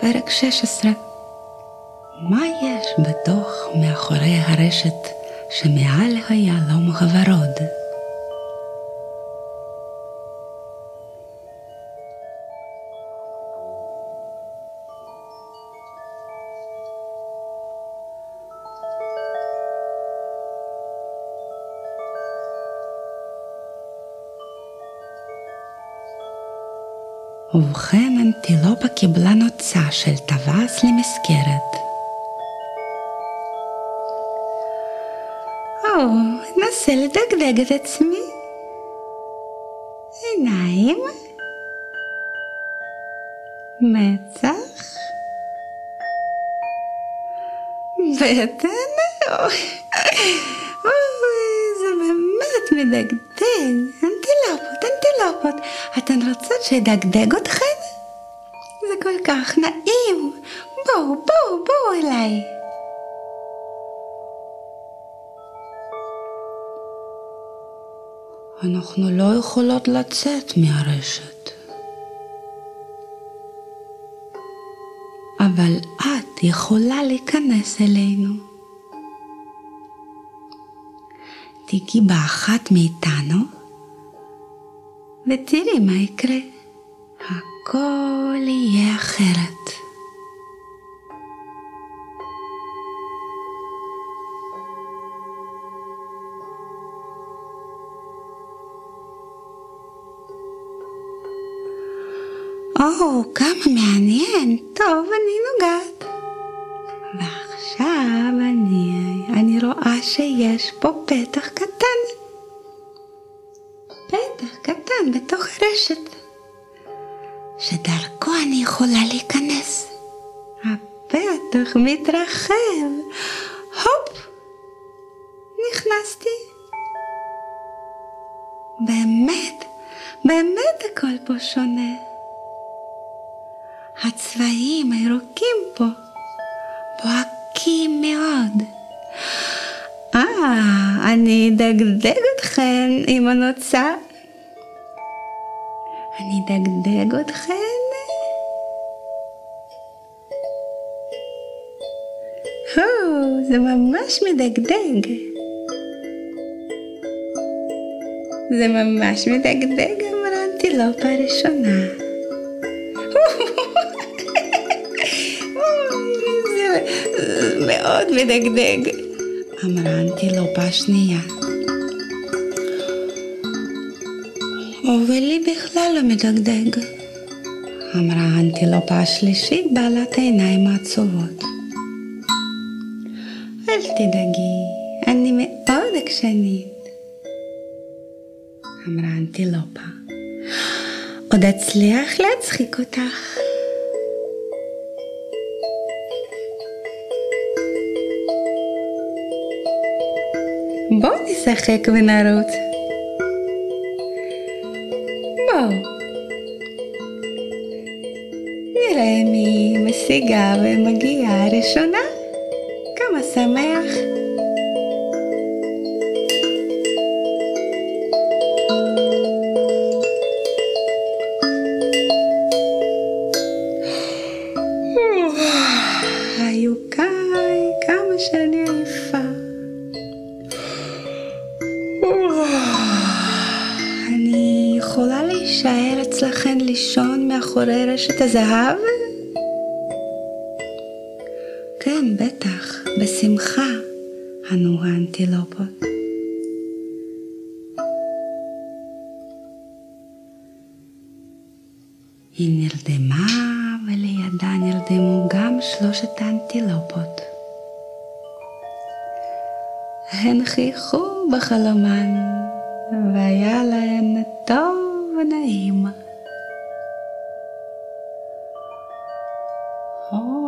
פרק 16 מה יש בתוך מאחורי הרשת שמעל היהלום הוורוד? ובכן אנטילופה קיבלה נוצה של טווס למזכרת. או, אנסה לדגדג את עצמי. עיניים, מצח, בטן, אוי, זה באמת מדגדג, אנטילופות, אנטילופות, אתן רוצות שידגדג אתכן? זה כל כך נעים, בואו, בואו, בואו אליי. אנחנו לא יכולות לצאת מהרשת. אבל את יכולה להיכנס אלינו. תיגעי באחת מאיתנו ותראי מה יקרה. הכל יהיה אחרת. או, כמה מעניין. טוב, אני נוגעת. ועכשיו אני, אני רואה שיש פה פתח קטן. בתוך הרשת, שדרכו אני יכולה להיכנס. הפתח מתרחב. הופ! נכנסתי. באמת, באמת הכל פה שונה. הצבעים הירוקים פה בוהקים מאוד. אה, אני אדגדג אתכן עם הנוצה. אני אדגדג אתכן. הו, זה ממש מדגדג. זה ממש מדגדג, אמרה אנטילופה הראשונה. זה מאוד מדגדג, אמרה אנטילופה השנייה. ולי בכלל לא מדגדג, אמרה האנטילופה השלישית בעלת העיניים העצובות. אל תדאגי, אני מאוד עקשנית, אמרה אנטילופה. עוד אצליח להצחיק אותך. בואו נשחק ונרוץ. נראה מי משיגה ומגיעה ראשונה. כמה שמח. היו כאי, כמה שאני עייפה. לישון מאחורי רשת הזהב? כן, בטח, בשמחה, ענו האנטילופות. היא נרדמה ולידה נרדמו גם שלושת האנטילופות. הן חייכו בחלומן, והיה להן טוב ונעים. Oh.